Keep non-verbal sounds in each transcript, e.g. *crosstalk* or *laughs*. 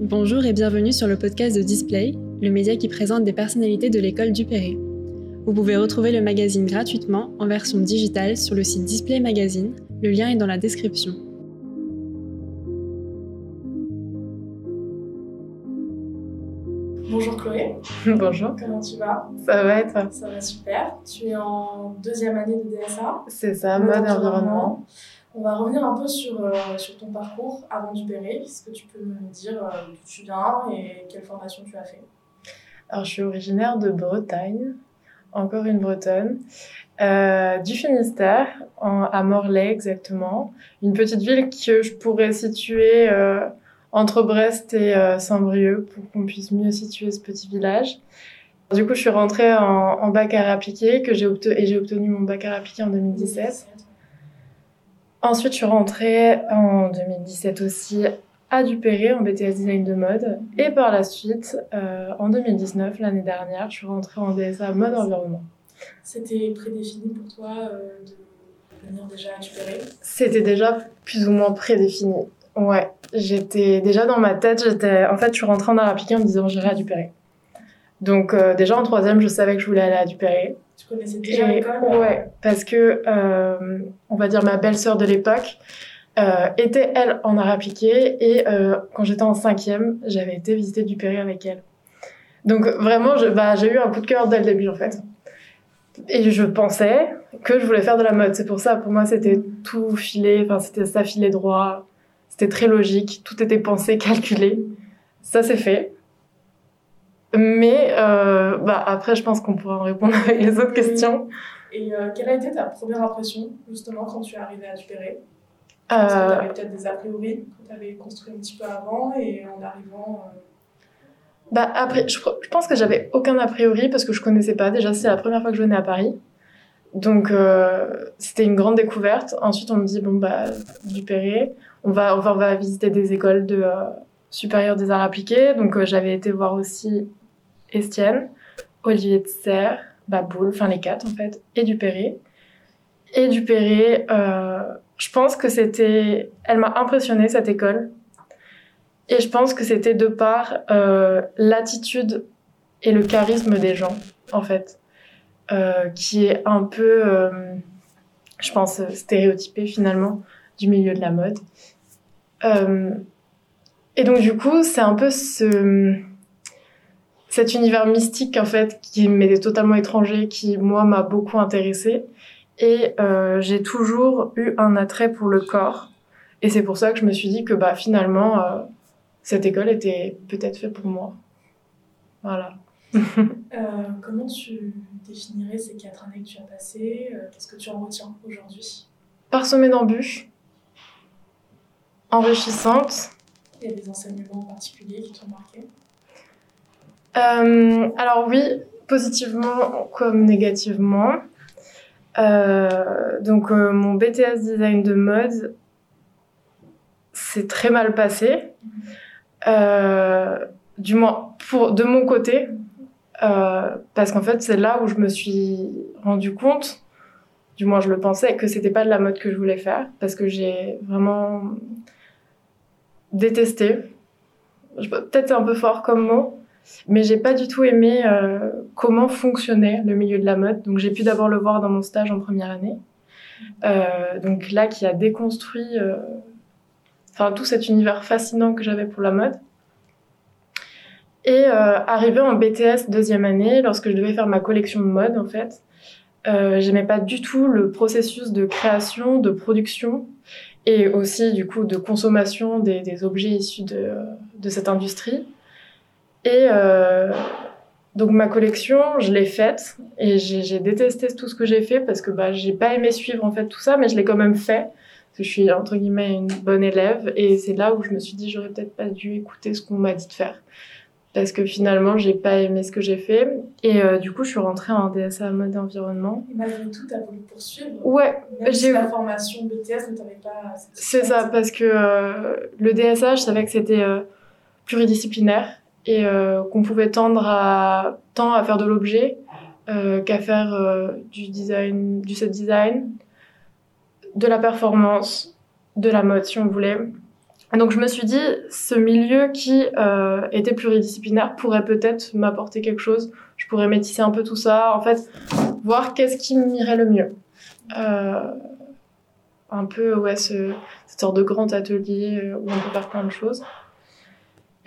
Bonjour et bienvenue sur le podcast de Display, le média qui présente des personnalités de l'école du Perret. Vous pouvez retrouver le magazine gratuitement en version digitale sur le site Display Magazine, le lien est dans la description. Bonjour Chloé. Bonjour. Comment tu vas? Ça va et toi? Ça va super. Tu es en deuxième année de DSA. C'est ça, mode, environnement. On va revenir un peu sur, euh, sur ton parcours avant du Perret. Est-ce que tu peux me dire euh, d'où tu viens et quelle formation tu as fait? Alors, je suis originaire de Bretagne, encore une Bretonne, euh, du Finistère, en, à Morlaix exactement. Une petite ville que je pourrais situer euh, entre Brest et euh, Saint-Brieuc pour qu'on puisse mieux situer ce petit village. Du coup, je suis rentrée en, en bac à appliqué que j'ai obtenu, et j'ai obtenu mon bac à appliqué en 2017. Ensuite, je suis rentrée en 2017 aussi à Dupéré en BTS Design de mode. Et par la suite, euh, en 2019, l'année dernière, je suis rentrée en DSA mode environnement. C'était prédéfini pour toi euh, de venir déjà à Dupéré? C'était déjà plus ou moins prédéfini. Ouais, j'étais déjà dans ma tête, j'étais en fait, je suis rentrée en art appliqué en me disant j'irai à Dupéré. Donc euh, déjà en troisième, je savais que je voulais aller à Dupéré. Tu connaissais déjà l'école Ouais, parce que euh, on va dire ma belle-sœur de l'époque euh, était elle en art appliqué et euh, quand j'étais en cinquième, j'avais été visiter Dupéré avec elle. Donc vraiment, bah, j'ai eu un coup de cœur dès le début en fait. Et je pensais que je voulais faire de la mode. C'est pour ça, pour moi, c'était tout filé. Enfin, c'était ça filé droit. C'était très logique. Tout était pensé, *laughs* calculé. Ça, c'est fait. Mais euh, bah, après, je pense qu'on pourra en répondre *laughs* avec les autres questions. Et euh, quelle a été ta première impression, justement, quand tu es arrivée à Dupéré Parce que tu avais peut-être des a priori que tu avais construit un petit peu avant et en arrivant. Euh... Bah, après, je, je pense que j'avais aucun a priori parce que je connaissais pas. Déjà, c'est la première fois que je venais à Paris. Donc, euh, c'était une grande découverte. Ensuite, on me dit, bon, bah, on va, on va, on va visiter des écoles de euh, supérieures des arts appliqués. Donc, euh, j'avais été voir aussi Estienne, Olivier de Serre, Baboul, enfin les quatre en fait, et Dupéré. Et Dupéré, euh, je pense que c'était... Elle m'a impressionné cette école. Et je pense que c'était de par euh, l'attitude et le charisme des gens, en fait, euh, qui est un peu, je pense, stéréotypé finalement du milieu de la mode. Et donc du coup, c'est un peu ce cet univers mystique en fait qui m'était totalement étranger, qui moi m'a beaucoup intéressé et euh, j'ai toujours eu un attrait pour le corps et c'est pour ça que je me suis dit que bah finalement euh, cette école était peut-être faite pour moi. Voilà. *laughs* euh, comment tu définirais ces quatre années que tu as passées Qu'est-ce que tu en retiens aujourd'hui? Parsemée d'embûches, enrichissante. Il y a des enseignements particuliers qui t'ont marqué? Euh, alors oui, positivement comme négativement. Euh, donc euh, mon BTS design de mode s'est très mal passé. du moins pour de mon côté, parce qu'en fait c'est là où je me suis rendu compte, du moins je le pensais, que c'était pas de la mode que je voulais faire, parce que j'ai vraiment détesté. Peut-être un peu fort comme mot, mais j'ai pas du tout aimé euh, comment fonctionnait le milieu de la mode. Donc j'ai pu d'abord le voir dans mon stage en première année. Euh, donc là, qui a déconstruit, euh, tout cet univers fascinant que j'avais pour la mode. Et arrivé en BTS deuxième année, lorsque je devais faire ma collection de mode en fait, j'aimais pas du tout le processus de création, de production et aussi du coup de consommation des, objets issus de cette industrie. Et euh, donc ma collection, je l'ai faite et j'ai détesté tout ce que j'ai fait parce que bah j'ai pas aimé suivre en fait tout ça, mais je l'ai quand même fait parce que je suis entre guillemets une bonne élève et c'est là où je me suis dit j'aurais peut-être pas dû écouter ce qu'on m'a dit de faire parce que finalement j'ai pas aimé ce que j'ai fait et euh, du coup je suis rentrée en DSA mode environnement. Et malgré tout, t'as voulu poursuivre. Ouais, j'ai la formation BTS, mais t'avais pas. C'est ça parce que euh, le DSA, je savais que c'était euh, pluridisciplinaire et euh, qu'on pouvait tendre à tant à faire de l'objet euh, qu'à faire euh, du design, du set design, de la performance, de la mode si on voulait. donc je me suis dit, ce milieu qui euh, était pluridisciplinaire pourrait peut-être m'apporter quelque chose. Je pourrais métisser un peu tout ça, en fait, voir qu'est-ce qui m'irait le mieux. Un peu, ouais, ce, cette sorte de grand atelier où on peut faire plein de choses.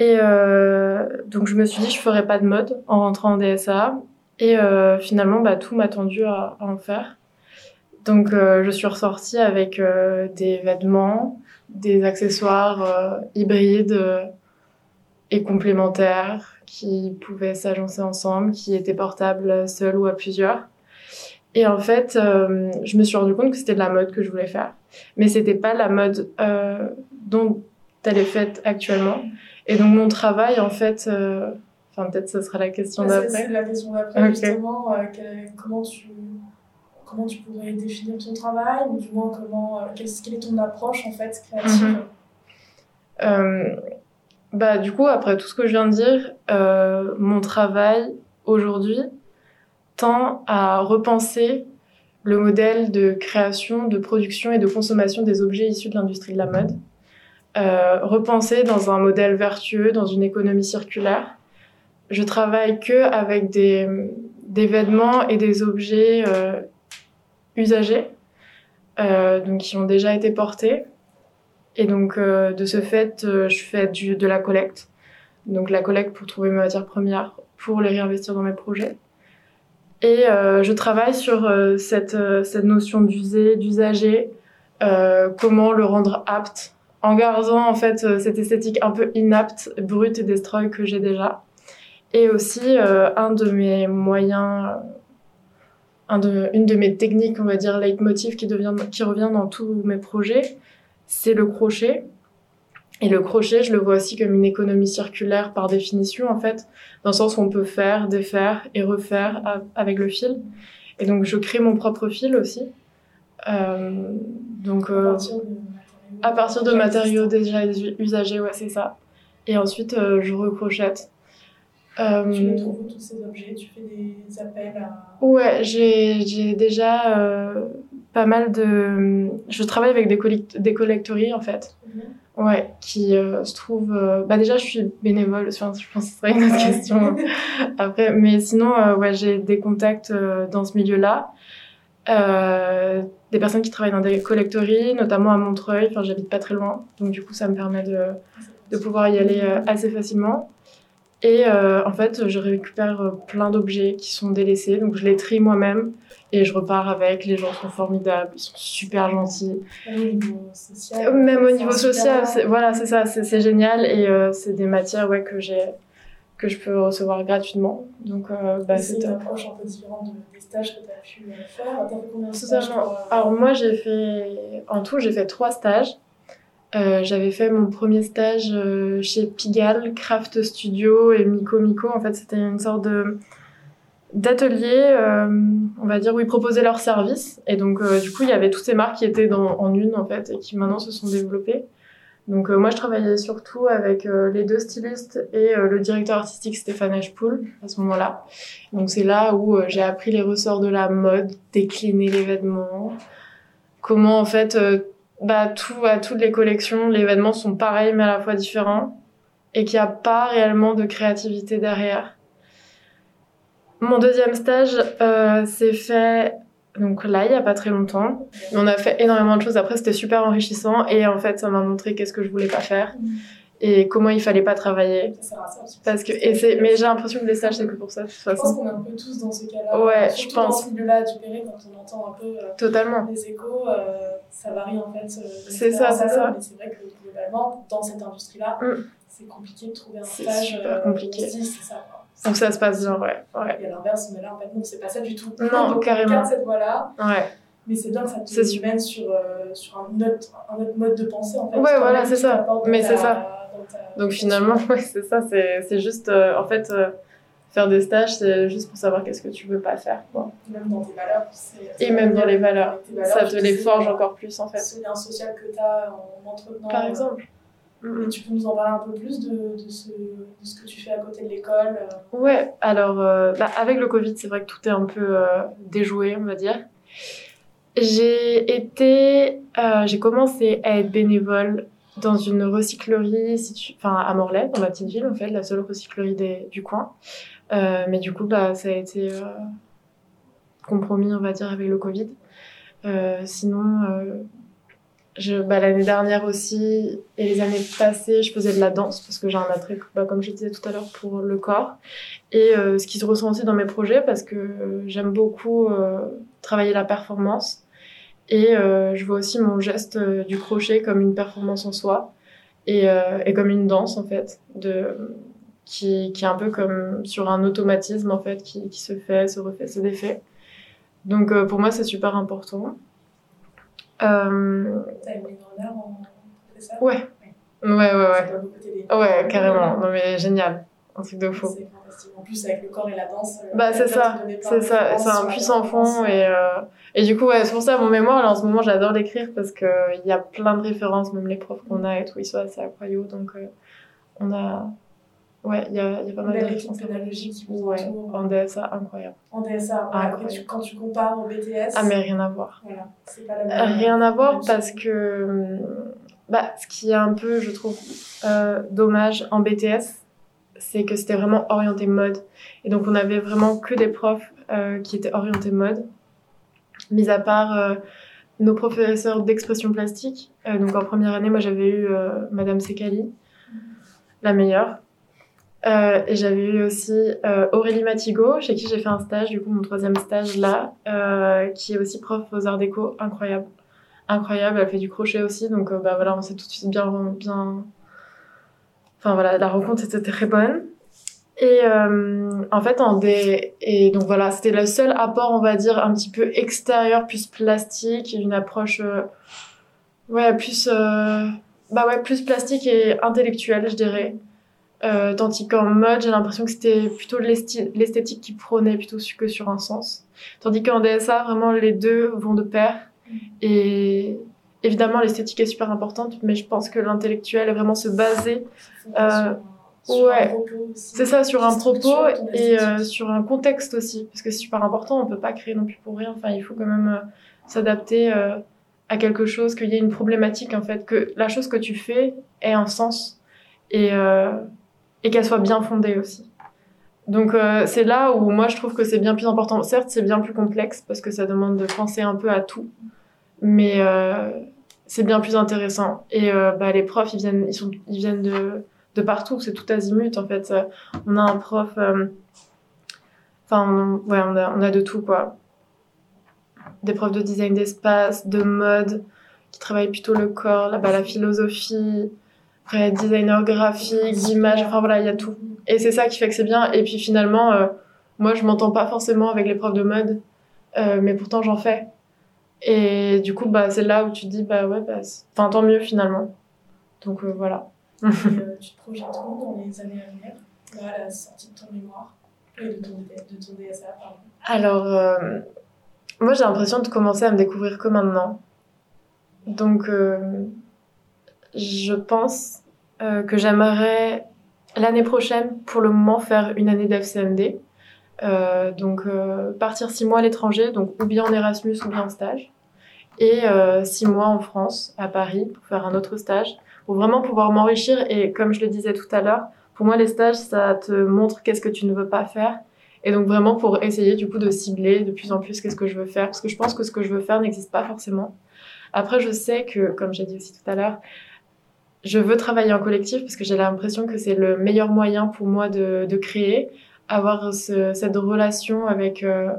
Et euh, donc je me suis dit, je ferais pas de mode en rentrant en DSA. Et euh, finalement, bah, tout m'a tendu à, en faire. Donc euh, je suis ressortie avec des vêtements, des accessoires hybrides et complémentaires qui pouvaient s'agencer ensemble, qui étaient portables seuls ou à plusieurs. Et en fait, je me suis rendu compte que c'était de la mode que je voulais faire, mais c'était pas la mode dont elle est faite actuellement. Et donc mon travail, en fait, enfin peut-être ce sera la question d'après. C'est la question d'après okay. justement. Quel, comment tu comment tu pourrais définir ton travail ou du moins comment quelle, quelle est ton approche en fait créative mm -hmm. euh, bah du coup après tout ce que je viens de dire euh, mon travail aujourd'hui tend à repenser le modèle de création de production et de consommation des objets issus de l'industrie de la mode euh, dans un modèle vertueux dans une économie circulaire je travaille que avec des vêtements et des objets euh, usagés, euh, donc qui ont déjà été portés. Et donc, euh, de ce fait, je fais de la collecte. Donc, la collecte pour trouver mes matières premières, pour les réinvestir dans mes projets. Et je travaille sur cette, notion d'user, d'usager, comment le rendre apte, en gardant en fait cette esthétique un peu inapte, brute et destroy que j'ai déjà. Et aussi, un de mes moyens de, une de mes techniques, on va dire, leitmotiv qui, qui revient dans tous mes projets, c'est le crochet. Et le crochet, je le vois aussi comme une économie circulaire par définition, en fait, dans le sens où on peut faire, défaire et refaire avec le fil. Et donc, je crée mon propre fil aussi. Euh, donc, euh, matériaux déjà usagés, ouais, c'est ça. Et ensuite, euh, je recrochette. Euh, tu les trouves tous ces objets Tu fais des appels à... Ouais, j'ai déjà euh, pas mal de... Je travaille avec des, collect... des collectories, en fait. Mm -hmm. Ouais, qui euh, se trouvent... Bah déjà, je suis bénévole, enfin, je pense que ce serait une autre *laughs* question après. Mais sinon, ouais, j'ai des contacts dans ce milieu-là. Des personnes qui travaillent dans des collectories, notamment à Montreuil. Enfin, j'habite pas très loin. Donc, du coup, ça me permet de, de pouvoir y aller assez facilement. Et euh, en fait, je récupère plein d'objets qui sont délaissés, donc je les trie moi-même et je repars avec. Les gens sont formidables, ils sont super gentils. Même au niveau social. Même au niveau social, voilà, c'est ça, c'est génial et euh, c'est des matières ouais que j'ai que je peux recevoir gratuitement. Donc, euh, bah, c'est une approche un peu différente des stages que tu as pu faire. T'as fait combien de stages pour, Alors moi, j'ai fait en tout, j'ai fait trois stages. Euh, j'avais fait mon premier stage euh, chez Pigalle, Craft Studio et Miko Miko. En fait, c'était une sorte de d'atelier, euh, on va dire, où ils proposaient leurs services. Et donc, euh, du coup, il y avait toutes ces marques qui étaient dans, en une, en fait, et qui maintenant se sont développées. Donc, euh, moi, je travaillais surtout avec les deux stylistes et le directeur artistique Stéphane Ashpool à ce moment-là. Donc, c'est là où j'ai appris les ressorts de la mode, décliner les vêtements, comment, en fait, bah, tout, à toutes les collections, les vêtements sont pareils mais à la fois différents et qu'il n'y a pas réellement de créativité derrière. Mon deuxième stage euh, s'est fait donc là il y a pas très longtemps. On a fait énormément de choses. Après c'était super enrichissant et en fait ça m'a montré qu'est-ce que je voulais pas faire et comment il fallait pas travailler. Ça sert à ça, Parce que et c'est mais j'ai l'impression que les stages c'est que pour ça de toute façon. Je pense qu'on est un peu tous dans ce cas-là. Ouais, Surtout je pense. Dans ce milieu-là du Péré, quand on entend un peu euh, Totalement. les échos, euh, ça varie en fait. C'est ça, c'est ça. Mais c'est vrai que globalement, dans cette industrie-là, Mm. c'est compliqué de trouver un C'est stage. super euh, compliqué. c'est ça. Donc ça se passe bien, ouais. Ouais. Et à l'inverse, mais là, en fait, non, c'est pas ça du tout. Non, Donc, carrément. On garde cette voie-là, Ouais. mais c'est bien que ça te mène sur, euh, sur un, autre, un autre mode de pensée, en fait. Ouais, voilà, c'est ça. Mais c'est ça. ta- Donc finalement, *laughs* ouais, c'est ça, c'est juste euh, en fait euh, faire des stages, c'est juste pour savoir qu'est-ce que tu veux pas faire quoi. Même dans tes valeurs. Et même dans les valeurs, ça te les forge encore plus en fait. Ce lien social que tu as en entretenant. Par exemple. Tu peux nous en parler un peu plus de, de, ce, de ce que tu fais à côté de l'école euh, Ouais, alors euh, bah, avec le Covid, c'est vrai que tout est un peu euh, déjoué, on va dire. J'ai été, j'ai commencé à être bénévole dans une recyclerie enfin, à Morlaix, dans ma petite ville, en fait, la seule recyclerie des... du coin. Mais du coup, bah, ça a été compromis, on va dire, avec le Covid. Sinon, bah, l'année dernière aussi et les années passées, je faisais de la danse parce que j'ai un attrait, bah, comme je disais tout à l'heure, pour le corps. Et ce qui se ressent aussi dans mes projets parce que j'aime beaucoup travailler la performance. Et je vois aussi mon geste du crochet comme une performance en soi et, et comme une danse en fait. De, qui, qui, est un peu comme sur un automatisme en fait, qui, qui se fait, se refait, se défait. Donc euh, pour moi, c'est super important. Euh... T'as une en en ça? Ouais. Ouais, ouais, ouais. Ouais, carrément. Non mais génial. Un truc de fou. C'est fantastique. En plus, avec le corps et la danse. Euh, bah, c'est ça. C'est ça. C'est un puissant fond. Et, euh... et du coup, ouais, c'est pour ça, mon mémoire, là, en ce moment, j'adore l'écrire parce qu'il y a plein de références, même les profs qu'on a et tout, ils sont assez incroyables. Donc, euh, on a Ouais, il y a, y a pas mal de références pédagogiques ouais, en DSA, incroyable. En DSA, ouais. Après, tu, quand tu compares au BTS. Ah, mais rien à voir. Voilà, c'est pas la même. Rien à voir parce que. Bah, ce qui est un peu, je trouve, euh, dommage en BTS, c'est que c'était vraiment orienté mode. Et donc, on avait vraiment que des profs euh, qui étaient orientés mode. Mis à part euh, nos professeurs d'expression plastique. Euh, donc, en première année, moi, j'avais eu euh, Madame Sekali, la meilleure. Euh, et j'avais eu aussi euh, Aurélie Matigo, chez qui j'ai fait un stage, du coup mon troisième stage là, euh, qui est aussi prof aux arts déco, incroyable, incroyable. Elle fait du crochet aussi, donc bah voilà, on s'est tout de suite bien, bien. Enfin voilà, la rencontre était très bonne. Et en fait, donc voilà, c'était le seul apport, on va dire, un petit peu extérieur, plus plastique, une approche, ouais, plus, bah ouais, plus plastique et intellectuelle, je dirais. Euh, tandis qu'en mode, j'ai l'impression que c'était plutôt l'esthétique qui prônait plutôt que sur un sens. Tandis qu'en DSA, vraiment, les deux vont de pair. Et évidemment, l'esthétique est super importante, mais je pense que l'intellectuel est vraiment se baser. Euh, ouais, c'est ça, sur un propos et euh, sur un contexte aussi. Parce que c'est super important, on peut pas créer non plus pour rien. Enfin, il faut quand même euh, s'adapter euh, à quelque chose, qu'il y ait une problématique, en fait, que la chose que tu fais ait un sens. Et, euh, et qu'elle soit bien fondée aussi. Donc euh, c'est là où moi je trouve que c'est bien plus important. Certes, c'est bien plus complexe parce que ça demande de penser un peu à tout, mais euh, c'est bien plus intéressant. Et euh, bah, les profs, ils viennent, ils sont, ils viennent de, de partout. C'est tout azimut en fait. On a un prof, enfin on, ouais, on a, on a de tout quoi. Des profs de design d'espace, de mode, qui travaillent plutôt le corps, la philosophie, après designer graphique, d'image, enfin voilà, il y a tout. Et c'est ça qui fait que c'est bien. Et puis finalement, euh, moi je m'entends pas forcément avec les profs de mode, euh, mais pourtant j'en fais. Et du coup, bah, c'est là où tu te dis, bah ouais, bah, enfin tant mieux finalement. Donc euh, voilà. et, *laughs* tu te projettes où dans les années à venir, à la sortie de ton mémoire et de ton, de ton DSA, pardon? Alors, moi j'ai l'impression de commencer à me découvrir que maintenant. Donc, euh, je pense euh, que j'aimerais l'année prochaine, pour le moment, faire une année d'FCMD. Euh, donc euh, partir six mois à l'étranger, donc ou bien en Erasmus ou bien en stage, et euh, six mois en France, à Paris, pour faire un autre stage, pour vraiment pouvoir m'enrichir. Et comme je le disais tout à l'heure, pour moi les stages, ça te montre qu'est-ce que tu ne veux pas faire. Et donc vraiment pour essayer du coup de cibler de plus en plus qu'est-ce que je veux faire, parce que je pense que ce que je veux faire n'existe pas forcément. Après, je sais que, comme j'ai dit aussi tout à l'heure, je veux travailler en collectif parce que j'ai l'impression que c'est le meilleur moyen pour moi de, de créer, avoir ce, cette relation avec euh,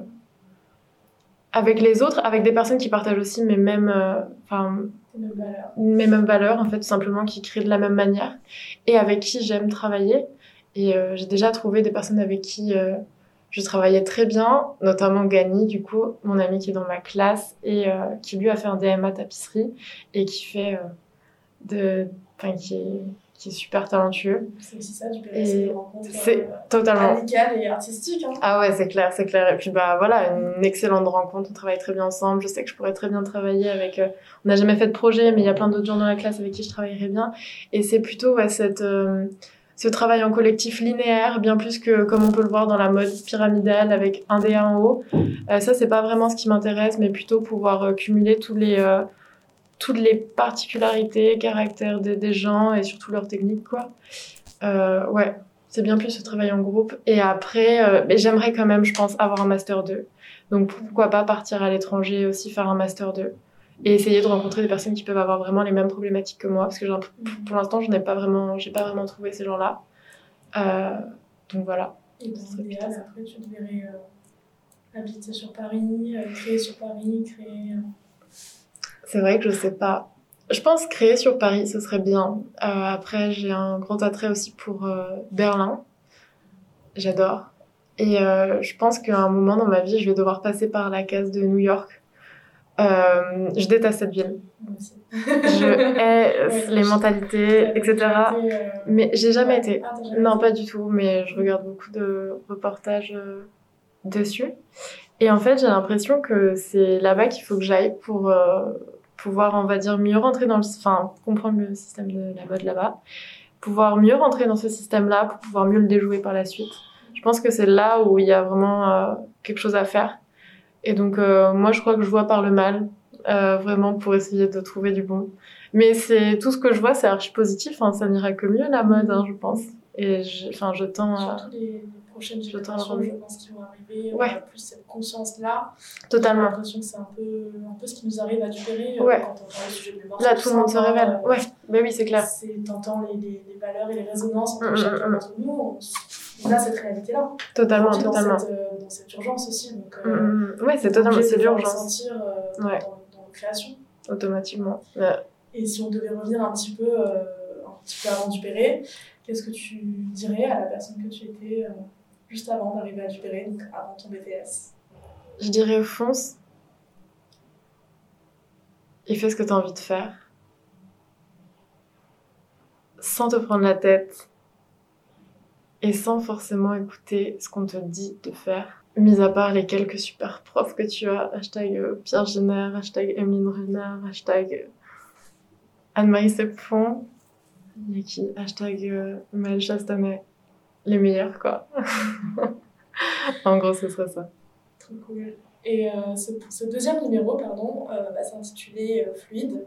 avec les autres, avec des personnes qui partagent aussi mes mêmes, euh, enfin mes mêmes valeurs en fait, tout simplement qui créent de la même manière et avec qui j'aime travailler. Et euh, j'ai déjà trouvé des personnes avec qui je travaillais très bien, notamment Gani, du coup, mon ami qui est dans ma classe et qui lui a fait un DMA tapisserie et qui fait de enfin, qui est, qui est super talentueux. C'est aussi ça, du c'est des rencontres C'est euh, totalement. amicales et artistiques. Hein. Ah ouais, c'est clair, c'est clair. Et puis bah voilà, une excellente rencontre. On travaille très bien ensemble. Je sais que je pourrais très bien travailler avec. euh, on n'a jamais fait de projet, mais il y a plein d'autres gens dans la classe avec qui je travaillerais bien. Et c'est plutôt ouais, cette euh, ce travail en collectif linéaire, bien plus que comme on peut le voir dans la mode pyramidale avec un DA en haut. Euh, ça, c'est pas vraiment ce qui m'intéresse, mais plutôt pouvoir euh, cumuler tous les euh, toutes les particularités, caractères des, gens et surtout leurs techniques, quoi. Euh, ouais, c'est bien plus ce travail en groupe. Et après, euh, j'aimerais quand même, je pense, avoir un master 2. Donc pourquoi pas partir à l'étranger aussi faire un master 2 et essayer de rencontrer des personnes qui peuvent avoir vraiment les mêmes problématiques que moi parce que pour l'instant je n'ai pas vraiment pas vraiment trouvé ces gens-là euh, donc voilà et dans après tu devrais habiter sur Paris créer sur Paris créer c'est vrai que je sais pas je pense créer sur Paris ce serait bien après j'ai un grand attrait aussi pour Berlin j'adore et je pense qu'à un moment dans ma vie je vais devoir passer par la case de New York euh, je déteste cette ville. Je hais les mentalités, etc. Euh, mais j'ai jamais été. Ah, non, pas du tout, mais je regarde beaucoup de reportages euh, dessus. Et en fait, j'ai l'impression que c'est là-bas qu'il faut que j'aille pour pouvoir, on va dire, mieux rentrer dans le... Enfin, comprendre le système de la mode là-bas. Pouvoir mieux rentrer dans ce système-là pour pouvoir mieux le déjouer par la suite. Je pense que c'est là où il y a vraiment quelque chose à faire et donc, euh, moi, je crois que je vois par le mal, euh, vraiment pour essayer de trouver du bon. Mais c'est tout ce que je vois, c'est archi positif. Hein, ça n'ira que mieux la mode, hein, je pense. Et enfin, je tends à. Prochaines générations, je pense, qui vont arriver, on ouais. a plus cette conscience-là. Totalement. J'ai l'impression que c'est un peu, un peu ce qui nous arrive à dupérer ouais. quand on parle du sujet de Là, tout le monde se révèle. ouais, mais oui, c'est clair. T'entends les, les, les, valeurs et les résonances entre mm, chacun mm, d'entre nous. On a cette réalité-là. Totalement, totalement. Dans cette, euh, dans cette, urgence aussi. Donc, euh, mm, ouais, c'est totalement, c'est l'urgence. sentir euh, ouais. dans, dans nos créations. Automatiquement. Et si on devait revenir un petit peu, euh, un petit peu avant Dupéré, qu'est-ce que tu dirais à la personne que tu étais euh, juste avant d'arriver à Dupéré, donc avant ton BTS Je dirais fonce. Et fais ce que tu as envie de faire. Sans te prendre la tête. Et sans forcément écouter ce qu'on te dit de faire. Mis à part les quelques super profs que tu as, hashtag euh, Pierre Jenner, hashtag Emeline Renard, hashtag euh, Anne-Marie qui? Hashtag euh, Maëlle Chastanet, les meilleurs quoi. *laughs* en gros, ce serait ça. Trop cool. Et euh, ce, ce, deuxième numéro, pardon, euh, va s'intituler euh, Fluide.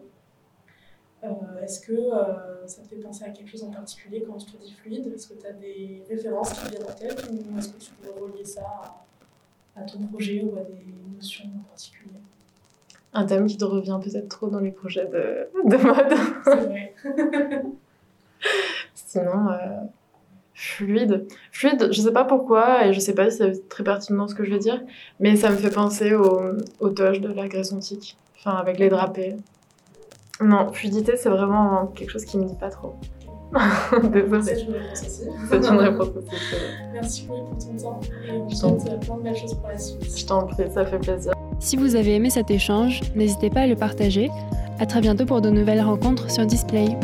Euh, est-ce que euh, ça te fait penser à quelque chose en particulier quand je te dis fluide? Est-ce que tu as des références qui viennent en tête ou est-ce que tu peux relier ça à, à, ton projet ou à des notions en particulier? Un thème qui te revient peut-être trop dans les projets de, de mode. C'est vrai. *laughs* Sinon, fluide. Fluide, je sais pas pourquoi et je sais pas si c'est très pertinent ce que je vais dire, mais ça me fait penser au, au doge de la Grèce antique, enfin avec les drapés. Non, fluidité, c'est vraiment quelque chose qui me dit pas trop. *laughs* Désolée. C'est une réponse aussi. C'est une réponse aussi. Merci beaucoup pour ton temps et on te souhaite plein de belles choses pour la suite. Je t'en prie, ça fait plaisir. Si vous avez aimé cet échange, n'hésitez pas à le partager. À très bientôt pour de nouvelles rencontres sur Display.